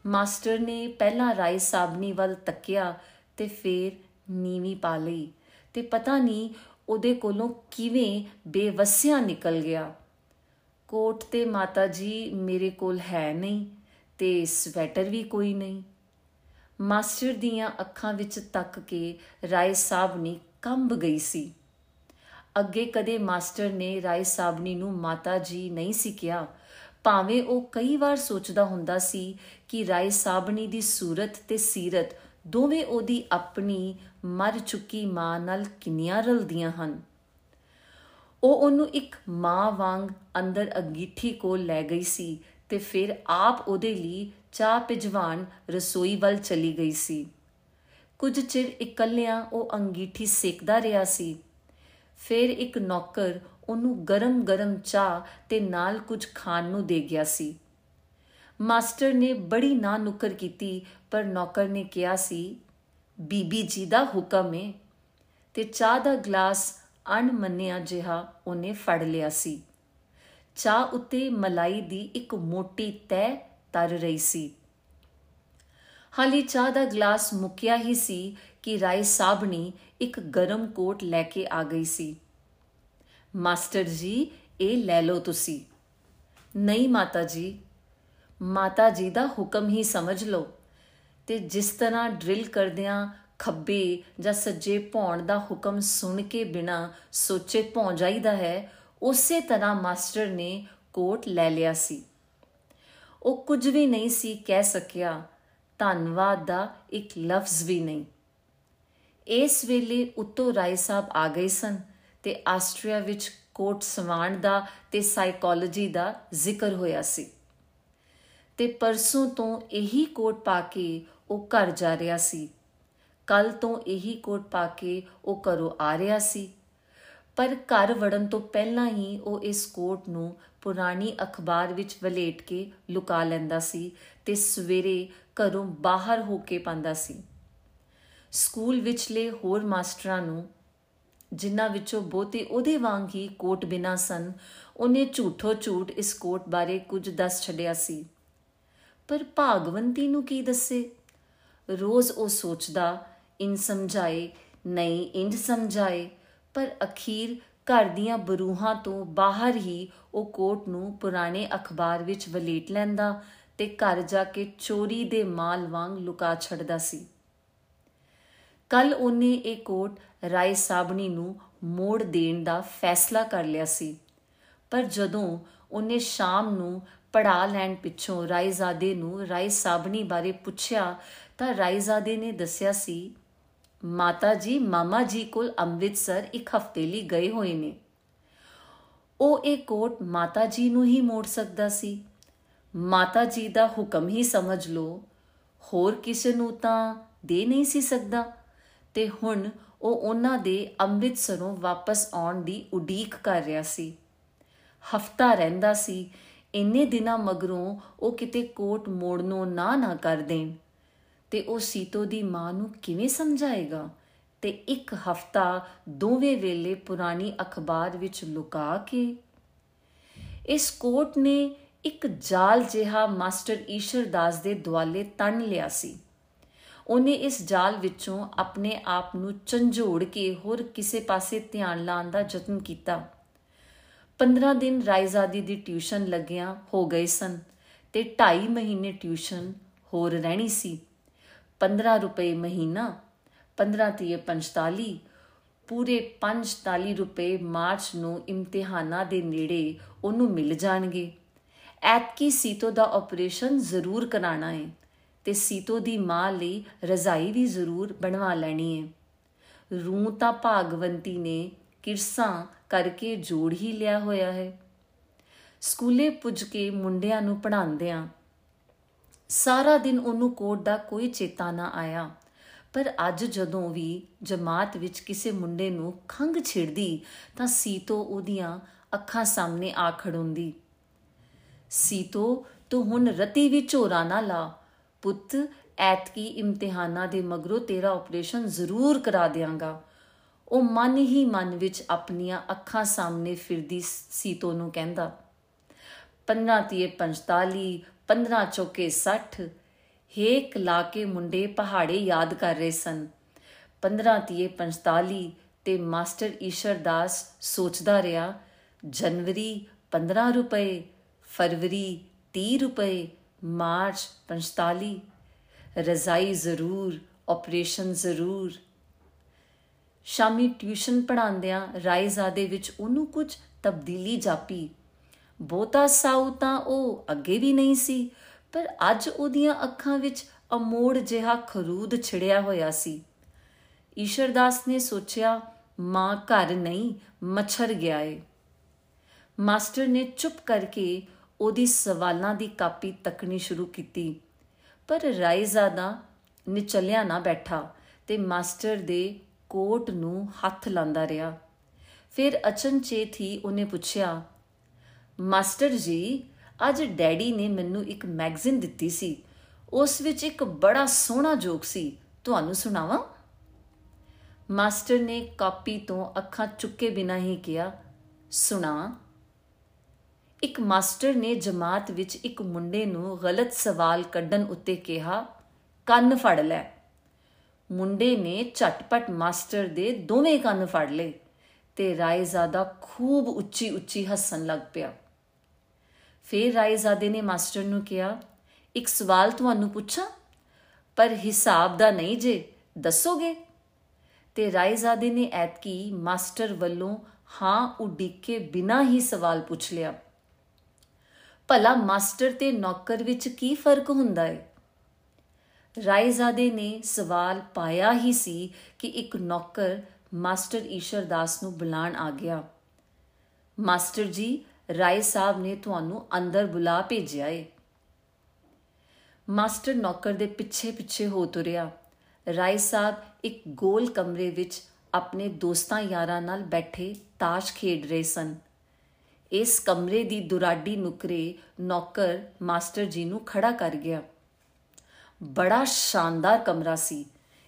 ਮਾਸਟਰ ਨੇ ਪਹਿਲਾਂ ਰਾਏ ਸਾਬਨੀ ਵੱਲ ਤੱਕਿਆ ਤੇ ਫੇਰ ਨੀਵੀਂ ਪਾ ਲਈ ਤੇ ਪਤਾ ਨਹੀਂ ਉਹਦੇ ਕੋਲੋਂ ਕਿਵੇਂ ਬੇਵਸਿਆ ਨਿਕਲ ਗਿਆ। ਕੋਟ ਤੇ ਮਾਤਾ ਜੀ ਮੇਰੇ ਕੋਲ ਹੈ ਨਹੀਂ ਤੇ ਸਵੈਟਰ ਵੀ ਕੋਈ ਨਹੀਂ। ਮਾਸਟਰ ਦੀਆਂ ਅੱਖਾਂ ਵਿੱਚ ਤੱਕ ਕੇ ਰਾਏ ਸਾਬਨੀ ਕੰਬ ਗਈ ਸੀ। ਅੱਗੇ ਕਦੇ ਮਾਸਟਰ ਨੇ ਰਾਏ ਸਾਬਨੀ ਨੂੰ ਮਾਤਾ ਜੀ ਨਹੀਂ ਸੀ ਕਿਹਾ। ਭਾਵੇਂ ਉਹ ਕਈ ਵਾਰ ਸੋਚਦਾ ਹੁੰਦਾ ਸੀ ਕਿ ਰਾਏ ਸਾਬਣੀ ਦੀ ਸੂਰਤ ਤੇ ਸੀਰਤ ਦੋਵੇਂ ਉਹਦੀ ਆਪਣੀ ਮਰ ਚੁੱਕੀ ਮਾਂ ਨਾਲ ਕਿੰਨੀਆਂ ਰਲਦੀਆਂ ਹਨ। ਉਹ ਉਹਨੂੰ ਇੱਕ ਮਾਂ ਵਾਂਗ ਅੰਦਰ ਅੰਗੀਠੀ ਕੋਲ ਲੈ ਗਈ ਸੀ ਤੇ ਫਿਰ ਆਪ ਉਹਦੇ ਲਈ ਚਾਹ ਪਿਜਵਾਨ ਰਸੋਈ ਵੱਲ ਚਲੀ ਗਈ ਸੀ। ਕੁਝ ਚਿਰ ਇਕੱਲਿਆਂ ਉਹ ਅੰਗੀਠੀ ਸੇਕਦਾ ਰਿਹਾ ਸੀ। ਫਿਰ ਇੱਕ ਨੌਕਰ ਉਹਨੂੰ ਗਰਮ-ਗਰਮ ਚਾਹ ਤੇ ਨਾਲ ਕੁਝ ਖਾਣ ਨੂੰ ਦੇ ਗਿਆ ਸੀ। ਮਾਸਟਰ ਨੇ ਬੜੀ ਨਾ ਨੁਕਰ ਕੀਤੀ, ਪਰ ਨੌਕਰ ਨੇ ਕਿਹਾ ਸੀ, ਬੀਬੀ ਜੀ ਦਾ ਹੁਕਮ ਹੈ ਤੇ ਚਾਹ ਦਾ ਗਲਾਸ ਅਣਮੰਨਿਆ ਜਿਹਾ ਉਹਨੇ ਫੜ ਲਿਆ ਸੀ। ਚਾਹ ਉੱਤੇ ਮਲਾਈ ਦੀ ਇੱਕ ਮੋਟੀ ਤੈ ਤਰ ਰਹੀ ਸੀ। ਹਾਲੀ ਚਾਹ ਦਾ ਗਲਾਸ ਮੁੱਕਿਆ ਹੀ ਸੀ ਕਿ ਰਾਏ ਸਾਬਣੀ ਇੱਕ ਗਰਮ ਕੋਟ ਲੈ ਕੇ ਆ ਗਈ ਸੀ। ਮਾਸਟਰ ਜੀ, ਇਹ ਲੈ ਲਓ ਤੁਸੀਂ। ਨਹੀਂ ਮਾਤਾ ਜੀ ਮਾਤਾ ਜੀ ਦਾ ਹੁਕਮ ਹੀ ਸਮਝ ਲਓ ਤੇ ਜਿਸ ਤਰ੍ਹਾਂ ਡਰਿਲ ਕਰਦਿਆਂ ਖੱਬੇ ਜਾਂ ਸੱਜੇ ਭੌਣ ਦਾ ਹੁਕਮ ਸੁਣ ਕੇ ਬਿਨਾ ਸੋਚੇ ਭੌਂ ਜਾਈਦਾ ਹੈ, ਉਸੇ ਤਰ੍ਹਾਂ ਮਾਸਟਰ ਨੇ ਕੋਟ ਲੈ ਲਿਆ ਸੀ। ਉਹ ਕੁਝ ਵੀ ਨਹੀਂ ਸੀ ਕਹਿ ਸਕਿਆ। ਧੰਨਵਾਦ ਦਾ ਇੱਕ ਲਫ਼ਜ਼ ਵੀ ਨਹੀਂ। ਇਸ ਵੇਲੇ ਉੱਤੋਂ ਰਾਏ ਸਾਹਿਬ ਆ ਗਏ ਸਨ ਤੇ ਆਸਟਰੀਆ ਵਿੱਚ ਕੋਟ ਸਵਾਣ ਦਾ ਤੇ ਸਾਈਕੋਲੋਜੀ ਦਾ ਜ਼ਿਕਰ ਹੋਇਆ ਸੀ। ਤੇ ਪਰਸੋਂ ਤੋਂ ਇਹੀ ਕੋਟ ਪਾ ਕੇ ਉਹ ਘਰ ਜਾ ਰਿਹਾ ਸੀ। ਕੱਲ ਤੋਂ ਇਹੀ ਕੋਟ ਪਾ ਕੇ ਉਹ ਘਰੋਂ ਆ ਰਿਹਾ ਸੀ। ਪਰ ਘਰ ਵੜਨ ਤੋਂ ਪਹਿਲਾਂ ਹੀ ਉਹ ਇਸ ਕੋਟ ਨੂੰ ਪੁਰਾਣੀ ਅਖਬਾਰ ਵਿੱਚ ਵਲੇਟ ਕੇ ਲੁਕਾ ਲੈਂਦਾ ਸੀ ਤੇ ਸਵੇਰੇ ਘਰੋਂ ਬਾਹਰ ਹੋ ਕੇ ਪਾਉਂਦਾ ਸੀ। ਸਕੂਲ ਵਿਚਲੇ ਹੋਰ ਮਾਸਟਰਾਂ ਨੂੰ, ਜਿਨ੍ਹਾਂ ਵਿੱਚੋਂ ਬਹੁਤੇ ਉਹਦੇ ਵਾਂਗ ਹੀ ਕੋਟ ਬਿਨਾ ਸਨ, ਉਹਨੇ ਝੂਠੋ ਝੂਠ ਇਸ ਕੋਟ ਬਾਰੇ ਕੁਝ ਦੱਸ ਛੱਡਿਆ ਸੀ। ਪਰ ਭਾਗਵੰਤੀ ਨੂੰ ਕੀ ਦੱਸੇ? ਰੋਜ਼ ਉਹ ਸੋਚਦਾ, ਇਨ ਸਮਝਾਏ, ਨਹੀਂ ਇੰਜ ਸਮਝਾਏ। ਪਰ ਅਖੀਰ ਘਰ ਦੀਆਂ ਬਰੂਹਾਂ ਤੋਂ ਬਾਹਰ ਹੀ ਉਹ ਕੋਟ ਨੂੰ ਪੁਰਾਣੇ ਅਖਬਾਰ ਵਿੱਚ ਵਲੇਟ ਲੈਂਦਾ ਤੇ ਘਰ ਜਾ ਕੇ ਚੋਰੀ ਦੇ ਮਾਲ ਵਾਂਗ ਲੁਕਾ ਛੱਡਦਾ ਸੀ। ਕੱਲ ਉਹਨੇ ਇਹ ਕੋਟ ਰਾਏ ਸਾਬਣੀ ਨੂੰ ਮੋੜ ਦੇਣ ਦਾ ਫੈਸਲਾ ਕਰ ਲਿਆ ਸੀ। ਪਰ ਜਦੋਂ ਉਹਨੇ ਸ਼ਾਮ ਨੂੰ ਪੜਾ ਲੈਣ ਪਿੱਛੋਂ ਰਾਇਜ਼ਾਦੇ ਨੂੰ ਰਾਏ ਸਾਬਣੀ ਬਾਰੇ ਪੁੱਛਿਆ, ਤਾਂ ਰਾਇਜ਼ਾਦੇ ਨੇ ਦੱਸਿਆ ਸੀ, ਮਾਤਾ ਜੀ, ਮਾਮਾ ਜੀ ਕੋਲ ਅੰਮ੍ਰਿਤਸਰ ਇੱਕ ਹਫ਼ਤੇ ਲਈ ਗਏ ਹੋਏ ਨੇ। ਉਹ ਇਹ ਕੋਟ ਮਾਤਾ ਜੀ ਨੂੰ ਹੀ ਮੋੜ ਸਕਦਾ ਸੀ। ਮਾਤਾ ਜੀ ਦਾ ਹੁਕਮ ਹੀ ਸਮਝ ਲੋ ਹੋਰ ਕਿਸੇ ਨੂੰ ਤਾਂ ਦੇ ਨਹੀਂ ਸੀ ਸਕਦਾ। ਤੇ ਹੁਣ ਉਹ ਉਹਨਾਂ ਦੇ ਅੰਮ੍ਰਿਤਸਰੋਂ ਵਾਪਸ ਆਉਣ ਦੀ ਉਡੀਕ ਕਰ ਰਿਹਾ ਸੀ। ਹਫਤਾ ਰਹਿੰਦਾ ਸੀ। ਇੰਨੇ ਦਿਨਾਂ ਮਗਰੋਂ ਉਹ ਕਿਤੇ ਕੋਟ ਮੋੜਨੋਂ ਨਾ ਨਾ ਕਰ ਦੇਣ। ਤੇ ਉਹ ਸੀਤੋ ਦੀ ਮਾਂ ਨੂੰ ਕਿਵੇਂ ਸਮਝਾਏਗਾ? ਤੇ ਇੱਕ ਹਫਤਾ ਦੋਵੇਂ ਵੇਲੇ ਪੁਰਾਣੀ ਅਖਬਾਰ ਵਿੱਚ ਲੁਕਾ ਕੇ? ਇਸ ਕੋਟ ਨੇ ਇੱਕ ਜਾਲ ਜਿਹਾ ਮਾਸਟਰ ਈਸ਼ਰ ਦਾਸ ਦੇ ਦੁਆਲੇ ਤਣ ਲਿਆ ਸੀ। ਉਹਨੇ ਇਸ ਜਾਲ ਵਿੱਚੋਂ ਆਪਣੇ ਆਪ ਨੂੰ ਝੰਜੋੜ ਕੇ ਹੋਰ ਕਿਸੇ ਪਾਸੇ ਧਿਆਨ ਲਾਉਣ ਦਾ ਯਤਨ ਕੀਤਾ। 15 ਦਿਨ ਰਾਇਜ਼ਾਦੀ ਦੀ ਟਿਊਸ਼ਨ ਲੱਗਿਆ ਹੋ ਗਏ ਸਨ ਤੇ 2.5 ਮਹੀਨੇ ਟਿਊਸ਼ਨ ਹੋਰ ਰਹਿਣੀ ਸੀ। 15 ਰੁਪਏ ਮਹੀਨਾ 15 ਤੇ 45 ਪੂਰੇ 45 ਰੁਪਏ ਮਾਰਚ ਨੂੰ ਇਮਤਿਹਾਨਾਂ ਦੇ ਨੇੜੇ ਉਹਨੂੰ ਮਿਲ ਜਾਣਗੇ। ਐਤਕੀ ਸੀਤੋ ਦਾ ਆਪਰੇਸ਼ਨ ਜ਼ਰੂਰ ਕਰਾਣਾ ਹੈ ਤੇ ਸੀਤੋ ਦੀ ਮਾਂ ਲਈ ਰਜ਼ਾਈ ਵੀ ਜ਼ਰੂਰ ਬਣਵਾ ਲੈਣੀ ਹੈ ਰੂ ਤਾਂ ਭਾਗਵੰਤੀ ਨੇ ਕਿਰਸਾਂ ਕਰਕੇ ਜੋੜ ਹੀ ਲਿਆ ਹੋਇਆ ਹੈ। ਸਕੂਲੇ ਪੁੱਜ ਕੇ ਮੁੰਡਿਆਂ ਨੂੰ ਪੜ੍ਹਾਉਂਦਿਆਂ ਸਾਰਾ ਦਿਨ ਉਹਨੂੰ ਕੋਟ ਦਾ ਕੋਈ ਚੇਤਾ ਨਾ ਆਇਆ। ਪਰ ਅੱਜ ਜਦੋਂ ਵੀ ਜਮਾਤ ਵਿੱਚ ਕਿਸੇ ਮੁੰਡੇ ਨੂੰ ਖੰਗ ਛਿੜਦੀ, ਤਾਂ ਸੀਤੋ ਉਹਦੀਆਂ ਅੱਖਾਂ ਸਾਹਮਣੇ ਆ ਖੜੁੰਦੀ। ਸੀਤੋ, ਤੂੰ ਹੁਣ ਰਤੀ ਵੀ ਝੋਰਾ ਨਾ ਲਾ ਪੁੱਤ, ਐਤਕੀ ਇਮਤਿਹਾਨਾਂ ਦੇ ਮਗਰੋਂ ਤੇਰਾ ਆਪਰੇਸ਼ਨ ਜ਼ਰੂਰ ਕਰਾ ਦਿਆਂਗਾ। ਉਹ ਮਨ ਹੀ ਮਨ ਵਿੱਚ ਆਪਣੀਆਂ ਅੱਖਾਂ ਸਾਹਮਣੇ ਫਿਰਦੀ ਸੀਤੋ ਨੂੰ ਕਹਿੰਦਾ 15 ਤੀਏ 45 15 ਚੌਕੇ 60 ਹੇਕ ਲਾ ਕੇ ਮੁੰਡੇ ਪਹਾੜੇ ਯਾਦ ਕਰ ਰਹੇ ਸਨ। 15 ਤੀਏ 45 ਤੇ ਮਾਸਟਰ ਈਸ਼ਰ ਦਾਸ ਸੋਚਦਾ ਰਿਹਾ, ਜਨਵਰੀ 15 ਰੁਪਏ, ਫਰਵਰੀ 30 ਰੁਪਏ ਮਾਰਚ 45 ਰਜ਼ਾਈ ਜ਼ਰੂਰ ਆਪਰੇਸ਼ਨ ਜ਼ਰੂਰ ਸ਼ਾਮੀ ਟਿਊਸ਼ਨ ਪੜਾਉਂਦਿਆਂ ਰਾਇਜ਼ਾਦੇ ਵਿੱਚ ਉਹਨੂੰ ਕੁਝ ਤਬਦੀਲੀ ਜਾਪੀ ਬਹੁਤਾ ਸਾਉ ਤਾਂ ਉਹ ਅੱਗੇ ਵੀ ਨਹੀਂ ਸੀ ਪਰ ਅੱਜ ਉਹਦੀਆਂ ਅੱਖਾਂ ਵਿੱਚ ਅਮੋੜ ਜਿਹਾ ਖਰੂਦ ਛਿੜਿਆ ਹੋਇਆ ਸੀ ਈਸ਼ਰਦਾਸ ਨੇ ਸੋਚਿਆ ਮਾਂ ਘਰ ਨਹੀਂ ਮੱਛਰ ਗਿਆ ਏ ਮਾਸਟਰ ਨੇ ਚੁੱਪ ਕਰਕੇ ਉਹਦੀ ਸਵਾਲਾਂ ਦੀ ਕਾਪੀ ਤੱਕਣੀ ਸ਼ੁਰੂ ਕੀਤੀ। ਪਰ ਰਾਇਜ਼ਾਦਾ ਨਿਚਲਿਆ ਨਾ ਬੈਠਾ ਤੇ ਮਾਸਟਰ ਦੇ ਕੋਟ ਨੂੰ ਹੱਥ ਲਾਂਦਾ ਰਿਹਾ। ਫਿਰ ਅਚਨਚੇਤ ਹੀ ਉਹਨੇ ਪੁੱਛਿਆ, ਮਾਸਟਰ ਜੀ, ਅੱਜ ਡੈਡੀ ਨੇ ਮੈਨੂੰ ਇੱਕ ਮੈਗਜ਼ੀਨ ਦਿੱਤੀ ਸੀ। ਉਸ ਵਿੱਚ ਇੱਕ ਬੜਾ ਸੋਹਣਾ ਜੋਕ ਸੀ। ਤੁਹਾਨੂੰ ਸੁਣਾਵਾਂ? ਮਾਸਟਰ ਨੇ ਕਾਪੀ ਤੋਂ ਅੱਖਾਂ ਚੁੱਕੇ ਬਿਨਾਂ ਹੀ ਕਿਹਾ, ਸੁਣਾ। ਇੱਕ ਮਾਸਟਰ ਨੇ ਜਮਾਤ ਵਿੱਚ ਇੱਕ ਮੁੰਡੇ ਨੂੰ ਗਲਤ ਸਵਾਲ ਕੱਢਣ ਉੱਤੇ ਕਿਹਾ, ਕੰਨ ਫੜ ਲੈ। ਮੁੰਡੇ ਨੇ ਝਟਪਟ ਮਾਸਟਰ ਦੇ ਦੋਵੇਂ ਕੰਨ ਫੜ ਲਏ ਤੇ ਰਾਏਜ਼ਾਦਾ ਖੂਬ ਉੱਚੀ ਉੱਚੀ ਹੱਸਣ ਲੱਗ ਪਿਆ। ਫੇਰ ਰਾਏਜ਼ਾਦੇ ਨੇ ਮਾਸਟਰ ਨੂੰ ਕਿਹਾ, ਇੱਕ ਸਵਾਲ ਤੁਹਾਨੂੰ ਪੁੱਛਾਂ? ਪਰ ਹਿਸਾਬ ਦਾ ਨਹੀਂ ਜੇ, ਦੱਸੋਗੇ? ਤੇ ਰਾਏਜ਼ਾਦੇ ਨੇ ਐਤਕੀ ਮਾਸਟਰ ਵੱਲੋਂ, ਹਾਂ ਉਡੀਕੇ ਬਿਨਾ ਹੀ ਸਵਾਲ ਪੁੱਛ ਲਿਆ। ਭਲਾ ਮਾਸਟਰ ਤੇ ਨੌਕਰ ਵਿੱਚ ਕੀ ਫ਼ਰਕ ਹੁੰਦਾ ਹੈ ਰਾਏਜ਼ਾਦੇ ਨੇ ਸਵਾਲ ਪਾਇਆ ਹੀ ਸੀ ਕਿ ਇੱਕ ਨੌਕਰ ਮਾਸਟਰ ਈਸ਼ਰ ਦਾਸ ਨੂੰ ਬੁਲਾਣ ਆ ਗਿਆ। ਮਾਸਟਰ ਜੀ, ਰਾਏ ਸਾਹਿਬ ਨੇ ਤੁਹਾਨੂੰ ਅੰਦਰ ਬੁਲਾ ਭੇਜਿਆ ਏ। ਮਾਸਟਰ ਨੌਕਰ ਦੇ ਪਿੱਛੇ ਪਿੱਛੇ ਹੋ ਤੁਰਿਆ। ਰਾਏ ਸਾਹਿਬ ਇੱਕ ਗੋਲ ਕਮਰੇ ਵਿੱਚ ਆਪਣੇ ਦੋਸਤਾਂ ਯਾਰਾਂ ਨਾਲ ਬੈਠੇ ਤਾਸ਼ ਖੇਡ ਰਹੇ ਸਨ। ਇਸ ਕਮਰੇ ਦੀ ਦੁਰਾਡੀ ਨੁਕਰੇ ਨੌਕਰ ਮਾਸਟਰ ਜੀ ਨੂੰ ਖੜਾ ਕਰ ਗਿਆ। ਬੜਾ ਸ਼ਾਨਦਾਰ ਕਮਰਾ ਸੀ।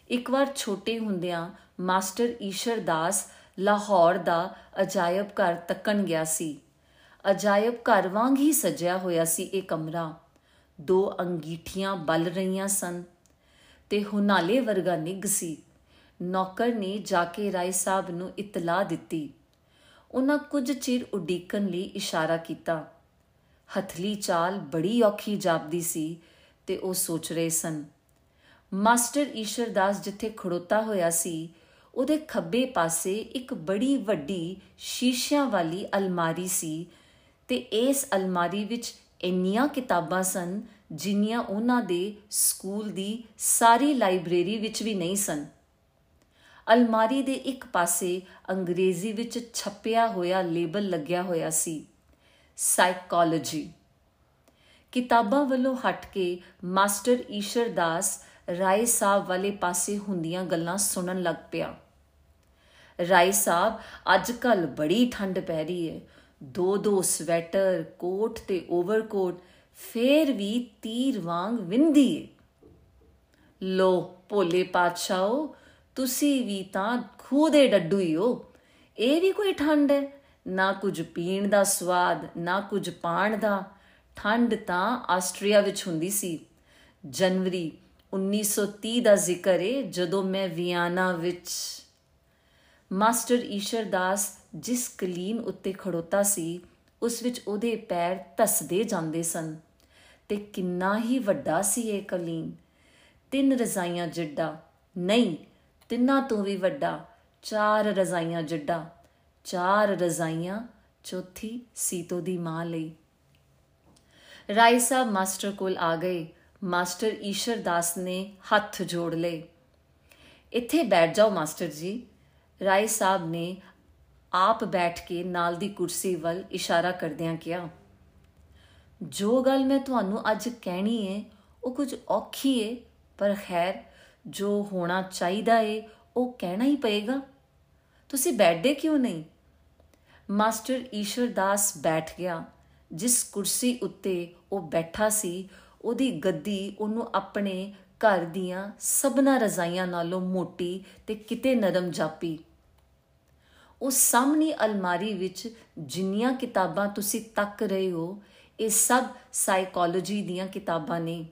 ਇੱਕ ਵਾਰ ਛੋਟੇ ਹੁੰਦਿਆਂ ਮਾਸਟਰ ਈਸ਼ਰ ਦਾਸ ਲਾਹੌਰ ਦਾ ਅਜਾਇਬ ਘਰ ਤੱਕਣ ਗਿਆ ਸੀ। ਅਜਾਇਬ ਘਰ ਵਾਂਗ ਹੀ ਸਜਿਆ ਹੋਇਆ ਸੀ ਇਹ ਕਮਰਾ। ਦੋ ਅੰਗੀਠੀਆਂ ਬਲ ਰਹੀਆਂ ਸਨ ਤੇ ਹੁਨਾਲੇ ਵਰਗਾ ਨਿੱਗ ਸੀ। ਨੌਕਰ ਨੇ ਜਾ ਕੇ ਰਾਏ ਸਾਹਿਬ ਨੂੰ ਇਤਲਾਹ ਦਿੱਤੀ। ਉਹਨਾਂ ਕੁਝ ਚਿਰ ਉਡੀਕਣ ਲਈ ਇਸ਼ਾਰਾ ਕੀਤਾ। ਹਥਲੀ ਚਾਲ ਬੜੀ ਔਖੀ ਜਾਪਦੀ ਸੀ ਤੇ ਉਹ ਸੋਚ ਰਹੇ ਸਨ। ਮਾਸਟਰ ਈਸ਼ਰ ਦਾਸ ਜਿੱਥੇ ਖੜੋਤਾ ਹੋਇਆ ਸੀ, ਉਹਦੇ ਖੱਬੇ ਪਾਸੇ ਇੱਕ ਬੜੀ ਵੱਡੀ ਸ਼ੀਸ਼ਿਆਂ ਵਾਲੀ ਅਲਮਾਰੀ ਸੀ ਤੇ ਇਸ ਅਲਮਾਰੀ ਵਿੱਚ ਇੰਨੀਆਂ ਕਿਤਾਬਾਂ ਸਨ ਜਿੰਨੀਆਂ ਉਹਨਾਂ ਦੇ ਸਕੂਲ ਦੀ ਸਾਰੀ ਲਾਇਬ੍ਰੇਰੀ ਵਿੱਚ ਵੀ ਨਹੀਂ ਸਨ। ਅਲਮਾਰੀ ਦੇ ਇੱਕ ਪਾਸੇ ਅੰਗਰੇਜ਼ੀ ਵਿੱਚ ਛਪਿਆ ਹੋਇਆ ਲੇਬਲ ਲੱਗਿਆ ਹੋਇਆ ਸੀ। ਸਾਈਕੋਲੋਜੀ ਕਿਤਾਬਾਂ ਵੱਲੋਂ ਹਟ ਕੇ ਮਾਸਟਰ ਈਸ਼ਰ ਦਾਸ ਰਾਏ ਸਾਹਿਬ ਵਾਲੇ ਪਾਸੇ ਹੁੰਦੀਆਂ ਗੱਲਾਂ ਸੁਣਨ ਲੱਗ ਪਿਆ। ਰਾਏ ਸਾਹਿਬ ਅੱਜ ਕੱਲ ਬੜੀ ਠੰਡ ਪੈ ਰਹੀ ਹੈ ਦੋ ਦੋ ਸਵੈਟਰ, ਕੋਟ ਤੇ ਓਵਰਕੋਟ, ਫੇਰ ਵੀ ਤੀਰ ਵਾਂਗ ਵਿੰਦੀ ਏ। ਲੋ ਭੋਲੇ ਪਾਤਸ਼ਾਹੋ ਤੁਸੀਂ ਵੀ ਤਾਂ ਖੂਹ ਦੇ ਡੱਡੂ ਹੀ ਹੋ। ਇਹ ਵੀ ਕੋਈ ਠੰਡ ਹੈ? ਨਾ ਕੁਝ ਪੀਣ ਦਾ ਸਵਾਦ, ਨਾ ਕੁਝ ਪਾਣ ਦਾ। ਠੰਡ ਤਾਂ ਆਸਟਰੀਆ ਵਿੱਚ ਹੁੰਦੀ ਸੀ। ਜਨਵਰੀ 1930 ਦਾ ਜ਼ਿਕਰ ਹੈ ਜਦੋਂ ਮੈਂ ਵਿਆਨਾ ਵਿੱਚ ਮਾਸਟਰ ਈਸ਼ਰ ਦਾਸ ਜਿਸ ਕਲੀਨ ਉੱਤੇ ਖੜੋਤਾ ਸੀ, ਉਸ ਵਿੱਚ ਉਹਦੇ ਪੈਰ ਧਸਦੇ ਜਾਂਦੇ ਸਨ। ਤੇ ਕਿੰਨਾ ਹੀ ਵੱਡਾ ਸੀ ਇਹ ਕਲੀਨ। ਤਿੰਨ ਰਜ਼ਾਈਆਂ ਜੱਡਾ। ਨਹੀਂ ਤਿੰਨਾਂ ਤੋਂ ਵੀ ਵੱਡਾ ਚਾਰ ਰਜ਼ਾਈਆਂ ਜੱਡਾ, ਚਾਰ ਰਜ਼ਾਈਆਂ ਚੌਥੀ ਸੀਤੋ ਦੀ ਮਾਂ ਲਈ। ਰਾਏ ਸਾਹਿਬ ਮਾਸਟਰ ਕੋਲ ਆ ਗਏ। ਮਾਸਟਰ ਈਸ਼ਰ ਦਾਸ ਨੇ ਹੱਥ ਜੋੜ ਲਏ। ਇੱਥੇ ਬੈਠ ਜਾਓ ਮਾਸਟਰ ਜੀ। ਰਾਏ ਸਾਹਿਬ ਨੇ ਆਪ ਬੈਠ ਕੇ ਨਾਲ ਦੀ ਕੁਰਸੀ ਵੱਲ ਇਸ਼ਾਰਾ ਕਰਦਿਆਂ ਕਿਹਾ, ਜੋ ਗੱਲ ਮੈਂ ਤੁਹਾਨੂੰ ਅੱਜ ਕਹਿਣੀ ਹੈ ਉਹ ਕੁਝ ਔਖੀ ਹੈ ਪਰ ਖੈਰ ਜੋ ਹੋਣਾ ਚਾਹੀਦਾ ਹੈ ਉਹ ਕਹਿਣਾ ਹੀ ਪਏਗਾ। ਤੁਸੀਂ ਬੈਠਦੇ ਕਿਉਂ ਨਹੀਂ? ਮਾਸਟਰ ਈਸ਼ਰ ਦਾਸ ਬੈਠ ਗਿਆ। ਜਿਸ ਕੁਰਸੀ ਉੱਤੇ ਉਹ ਬੈਠਾ ਸੀ, ਉਹਦੀ ਗੱਦੀ ਉਹਨੂੰ ਆਪਣੇ ਘਰ ਦੀਆਂ ਸਭਨਾ ਰਜ਼ਾਈਆਂ ਨਾਲੋਂ ਮੋਟੀ ਤੇ ਕਿਤੇ ਨਰਮ ਜਾਪੀ। ਉਸ ਸਾਹਮਣੀ ਅਲਮਾਰੀ ਵਿੱਚ ਜਿੰਨੀਆਂ ਕਿਤਾਬਾਂ ਤੁਸੀਂ ਤੱਕ ਰਹੇ ਹੋ, ਇਹ ਸਭ ਸਾਈਕੋਲੋਜੀ ਦੀਆਂ ਕਿਤਾਬਾਂ ਨੇ।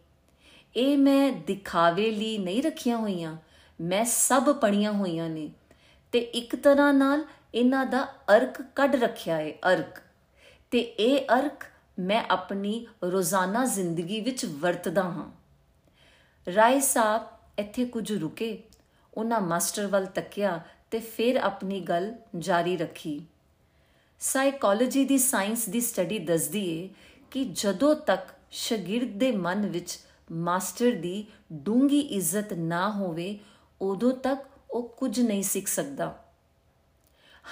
ਇਹ ਮੈਂ ਦਿਖਾਵੇ ਲਈ ਨਹੀਂ ਰੱਖੀਆਂ ਹੋਈਆਂ। ਮੈਂ ਸਭ ਪੜੀਆਂ ਹੋਈਆਂ ਨੇ। ਤੇ ਇੱਕ ਤਰ੍ਹਾਂ ਨਾਲ ਇਹਨਾਂ ਦਾ ਅਰਕ ਕੱਢ ਰੱਖਿਆ ਹੈ ਅਰਕ। ਤੇ ਇਹ ਅਰਕ ਮੈਂ ਆਪਣੀ ਰੋਜ਼ਾਨਾ ਜ਼ਿੰਦਗੀ ਵਿੱਚ ਵਰਤਦਾ ਹਾਂ। ਰਾਏ ਸਾਹਿਬ ਇੱਥੇ ਕੁਝ ਰੁਕੇ। ਉਹਨਾਂ ਮਾਸਟਰ ਵੱਲ ਤੱਕਿਆ ਤੇ ਫਿਰ ਆਪਣੀ ਗੱਲ ਜਾਰੀ ਰੱਖੀ। ਸਾਈਕੋਲੋਜੀ ਦੀ ਸਾਇੰਸ ਦੀ ਸਟੱਡੀ ਦੱਸਦੀ ਏ ਕਿ ਜਦੋਂ ਤੱਕ ਸ਼ਾਗਿਰਦ ਦੇ ਮਨ ਵਿੱਚ ਮਾਸਟਰ ਦੀ ਡੂੰਗੀ ਇੱਜ਼ਤ ਨਾ ਹੋਵੇ, ਉਦੋਂ ਤੱਕ ਉਹ ਕੁਝ ਨਹੀਂ ਸਿੱਖ ਸਕਦਾ।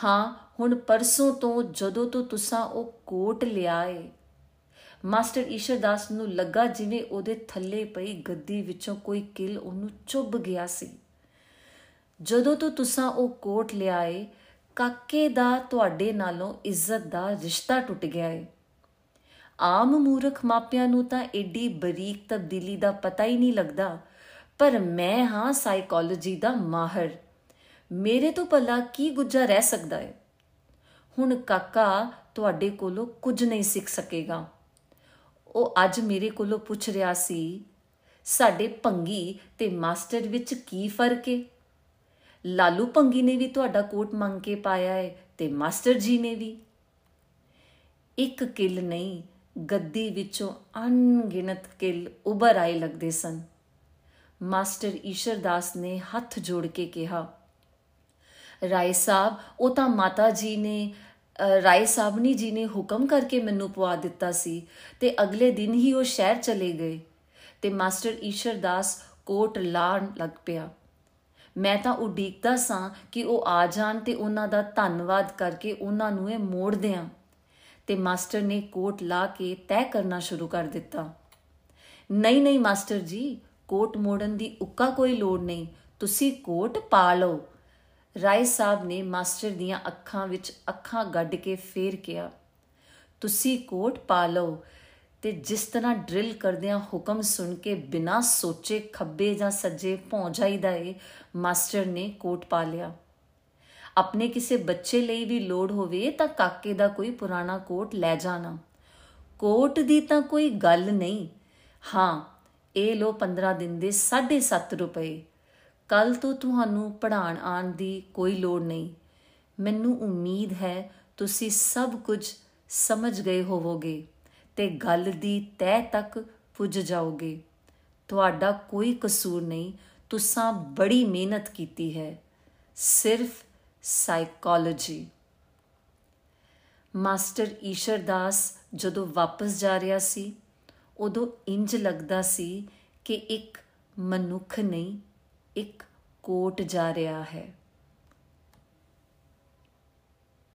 ਹਾਂ, ਹੁਣ ਪਰਸੋਂ ਤੋਂ ਜਦੋਂ ਤੋਂ ਤੁਸਾਂ ਉਹ ਕੋਟ ਲਿਆਏ ਮਾਸਟਰ ਈਸ਼ਰ ਦਾਸ ਨੂੰ ਲੱਗਾ ਜਿਵੇਂ ਉਹਦੇ ਥੱਲੇ ਪਈ ਗੱਦੀ ਵਿੱਚੋਂ ਕੋਈ ਕਿਲ ਉਹਨੂੰ ਚੁੱਭ ਗਿਆ ਸੀ। ਜਦੋਂ ਤੋਂ ਤੁਸਾਂ ਉਹ ਕੋਟ ਲਿਆਏ ਕਾਕੇ ਦਾ ਤੁਹਾਡੇ ਨਾਲੋਂ ਇੱਜ਼ਤ ਦਾ ਰਿਸ਼ਤਾ ਟੁੱਟ ਗਿਆ ਏ। ਆਮ ਮੂਰਖ ਮਾਪਿਆਂ ਨੂੰ ਤਾਂ ਏਡੀ ਬਰੀਕ ਤਬਦੀਲੀ ਦਾ ਪਤਾ ਹੀ ਨਹੀਂ ਲੱਗਦਾ। ਪਰ ਮੈਂ ਹਾਂ ਸਾਈਕੋਲੋਜੀ ਦਾ ਮਾਹਰ। ਮੇਰੇ ਤੋਂ ਭਲਾ ਕੀ ਗੁੱਜਾ ਰਹਿ ਸਕਦਾ ਹੈ ਹੁਣ ਕਾਕਾ ਤੁਹਾਡੇ ਕੋਲੋਂ ਕੁਝ ਨਹੀਂ ਸਿੱਖ ਸਕੇਗਾ। ਉਹ ਅੱਜ ਮੇਰੇ ਕੋਲੋਂ ਪੁੱਛ ਰਿਹਾ ਸੀ, ਸਾਡੇ ਪੰਗੀ ਤੇ ਮਾਸਟਰ ਵਿੱਚ ਕੀ ਫ਼ਰਕ ਹੈ ਲਾਲੂ ਪੰਗੀ ਨੇ ਵੀ ਤੁਹਾਡਾ ਕੋਟ ਮੰਗ ਕੇ ਪਾਇਆ ਹੈ ਤੇ ਮਾਸਟਰ ਜੀ ਨੇ ਵੀ? ਇੱਕ ਕਿਲ ਨਹੀਂ ਗੱਦੀ ਵਿੱਚੋਂ ਅਣਗਿਣਤ ਕਿਲ ਉੱਭਰ ਆਏ ਲੱਗਦੇ ਸਨ। ਮਾਸਟਰ ਈਸ਼ਰ ਦਾਸ ਨੇ ਹੱਥ ਜੋੜ ਕੇ ਕਿਹਾ, ਰਾਏ ਸਾਹਿਬ, ਉਹ ਤਾਂ ਮਾਤਾ ਜੀ ਨੇ ਰਾਏ ਸਾਬਨੀ ਜੀ ਨੇ ਹੁਕਮ ਕਰਕੇ ਮੈਨੂੰ ਪਵਾ ਦਿੱਤਾ ਸੀ ਤੇ ਅਗਲੇ ਦਿਨ ਹੀ ਉਹ ਸ਼ਹਿਰ ਚਲੇ ਗਏ ਤੇ ਮਾਸਟਰ ਈਸ਼ਰ ਦਾਸ ਕੋਟ ਲਾਣ ਲੱਗ ਪਿਆ। ਮੈਂ ਤਾਂ ਉਡੀਕਦਾ ਸਾਂ ਕਿ ਉਹ ਆ ਜਾਣ ਤੇ ਉਹਨਾਂ ਦਾ ਧੰਨਵਾਦ ਕਰਕੇ ਉਹਨਾਂ ਨੂੰ ਇਹ ਮੋੜ ਦਿਆਂ। ਤੇ ਮਾਸਟਰ ਨੇ ਕੋਟ ਲਾ ਕੇ ਤੈਅ ਕਰਨਾ ਸ਼ੁਰੂ ਕਰ ਦਿੱਤਾ। ਨਹੀਂ ਨਹੀਂ ਮਾਸਟਰ ਜੀ, ਕੋਟ ਮੋੜਨ ਦੀ ਉੱਕਾ ਕੋਈ ਲੋੜ ਨਹੀਂ, ਤੁਸੀਂ ਕੋਟ ਪਾ ਲਓ। ਰਾਏ ਸਾਹਿਬ ਨੇ ਮਾਸਟਰ ਦੀਆਂ ਅੱਖਾਂ ਵਿੱਚ ਅੱਖਾਂ ਗੱਡ ਕੇ ਫੇਰ ਕਿਹਾ, ਤੁਸੀਂ ਕੋਟ ਪਾ ਲਓ ਤੇ ਜਿਸ ਤਰ੍ਹਾਂ ਡਰਿਲ ਕਰਦਿਆਂ ਹੁਕਮ ਸੁਣ ਕੇ ਬਿਨਾਂ ਸੋਚੇ ਖੱਬੇ ਜਾਂ ਸੱਜੇ ਭੌਂ ਜਾਈਦਾ ਏ, ਮਾਸਟਰ ਨੇ ਕੋਟ ਪਾ ਲਿਆ। ਆਪਣੇ ਕਿਸੇ ਬੱਚੇ ਲਈ ਵੀ ਲੋੜ ਹੋਵੇ ਤਾਂ ਕਾਕੇ ਦਾ ਕੋਈ ਪੁਰਾਣਾ ਕੋਟ ਲੈ ਜਾਣਾ ਕੋਟ ਦੀ ਤਾਂ ਕੋਈ ਗੱਲ ਨਹੀਂ। ਹਾਂ, ਇਹ ਲੋ 15 ਦਿਨ ਦੇ 7.5 ਰੁਪਏ। ਕੱਲ ਤੋਂ ਤੁਹਾਨੂੰ ਪੜ੍ਹਾਣ ਆਣ ਦੀ ਕੋਈ ਲੋੜ ਨਹੀਂ। ਮੈਨੂੰ ਉਮੀਦ ਹੈ ਤੁਸੀਂ ਸਭ ਕੁਝ ਸਮਝ ਗਏ ਹੋਵੋਗੇ ਤੇ ਗੱਲ ਦੀ ਤਹਿ ਤੱਕ ਪੁੱਜ ਜਾਓਗੇ। ਤੁਹਾਡਾ ਕੋਈ ਕਸੂਰ ਨਹੀਂ। ਤੁਸੀਂ ਬੜੀ ਮਿਹਨਤ ਕੀਤੀ ਹੈ। ਸਿਰਫ ਸਾਈਕੋਲੋਜੀ ਮਾਸਟਰ ਈਸ਼ਰ ਦਾਸ ਜਦੋਂ ਵਾਪਸ ਜਾ ਰਿਹਾ ਸੀ, ਉਦੋਂ ਇੰਜ ਲੱਗਦਾ ਸੀ ਕਿ ਇੱਕ ਮਨੁੱਖ ਨਹੀਂ, ਇੱਕ ਕੋਟ ਜਾ ਰਿਹਾ ਹੈ।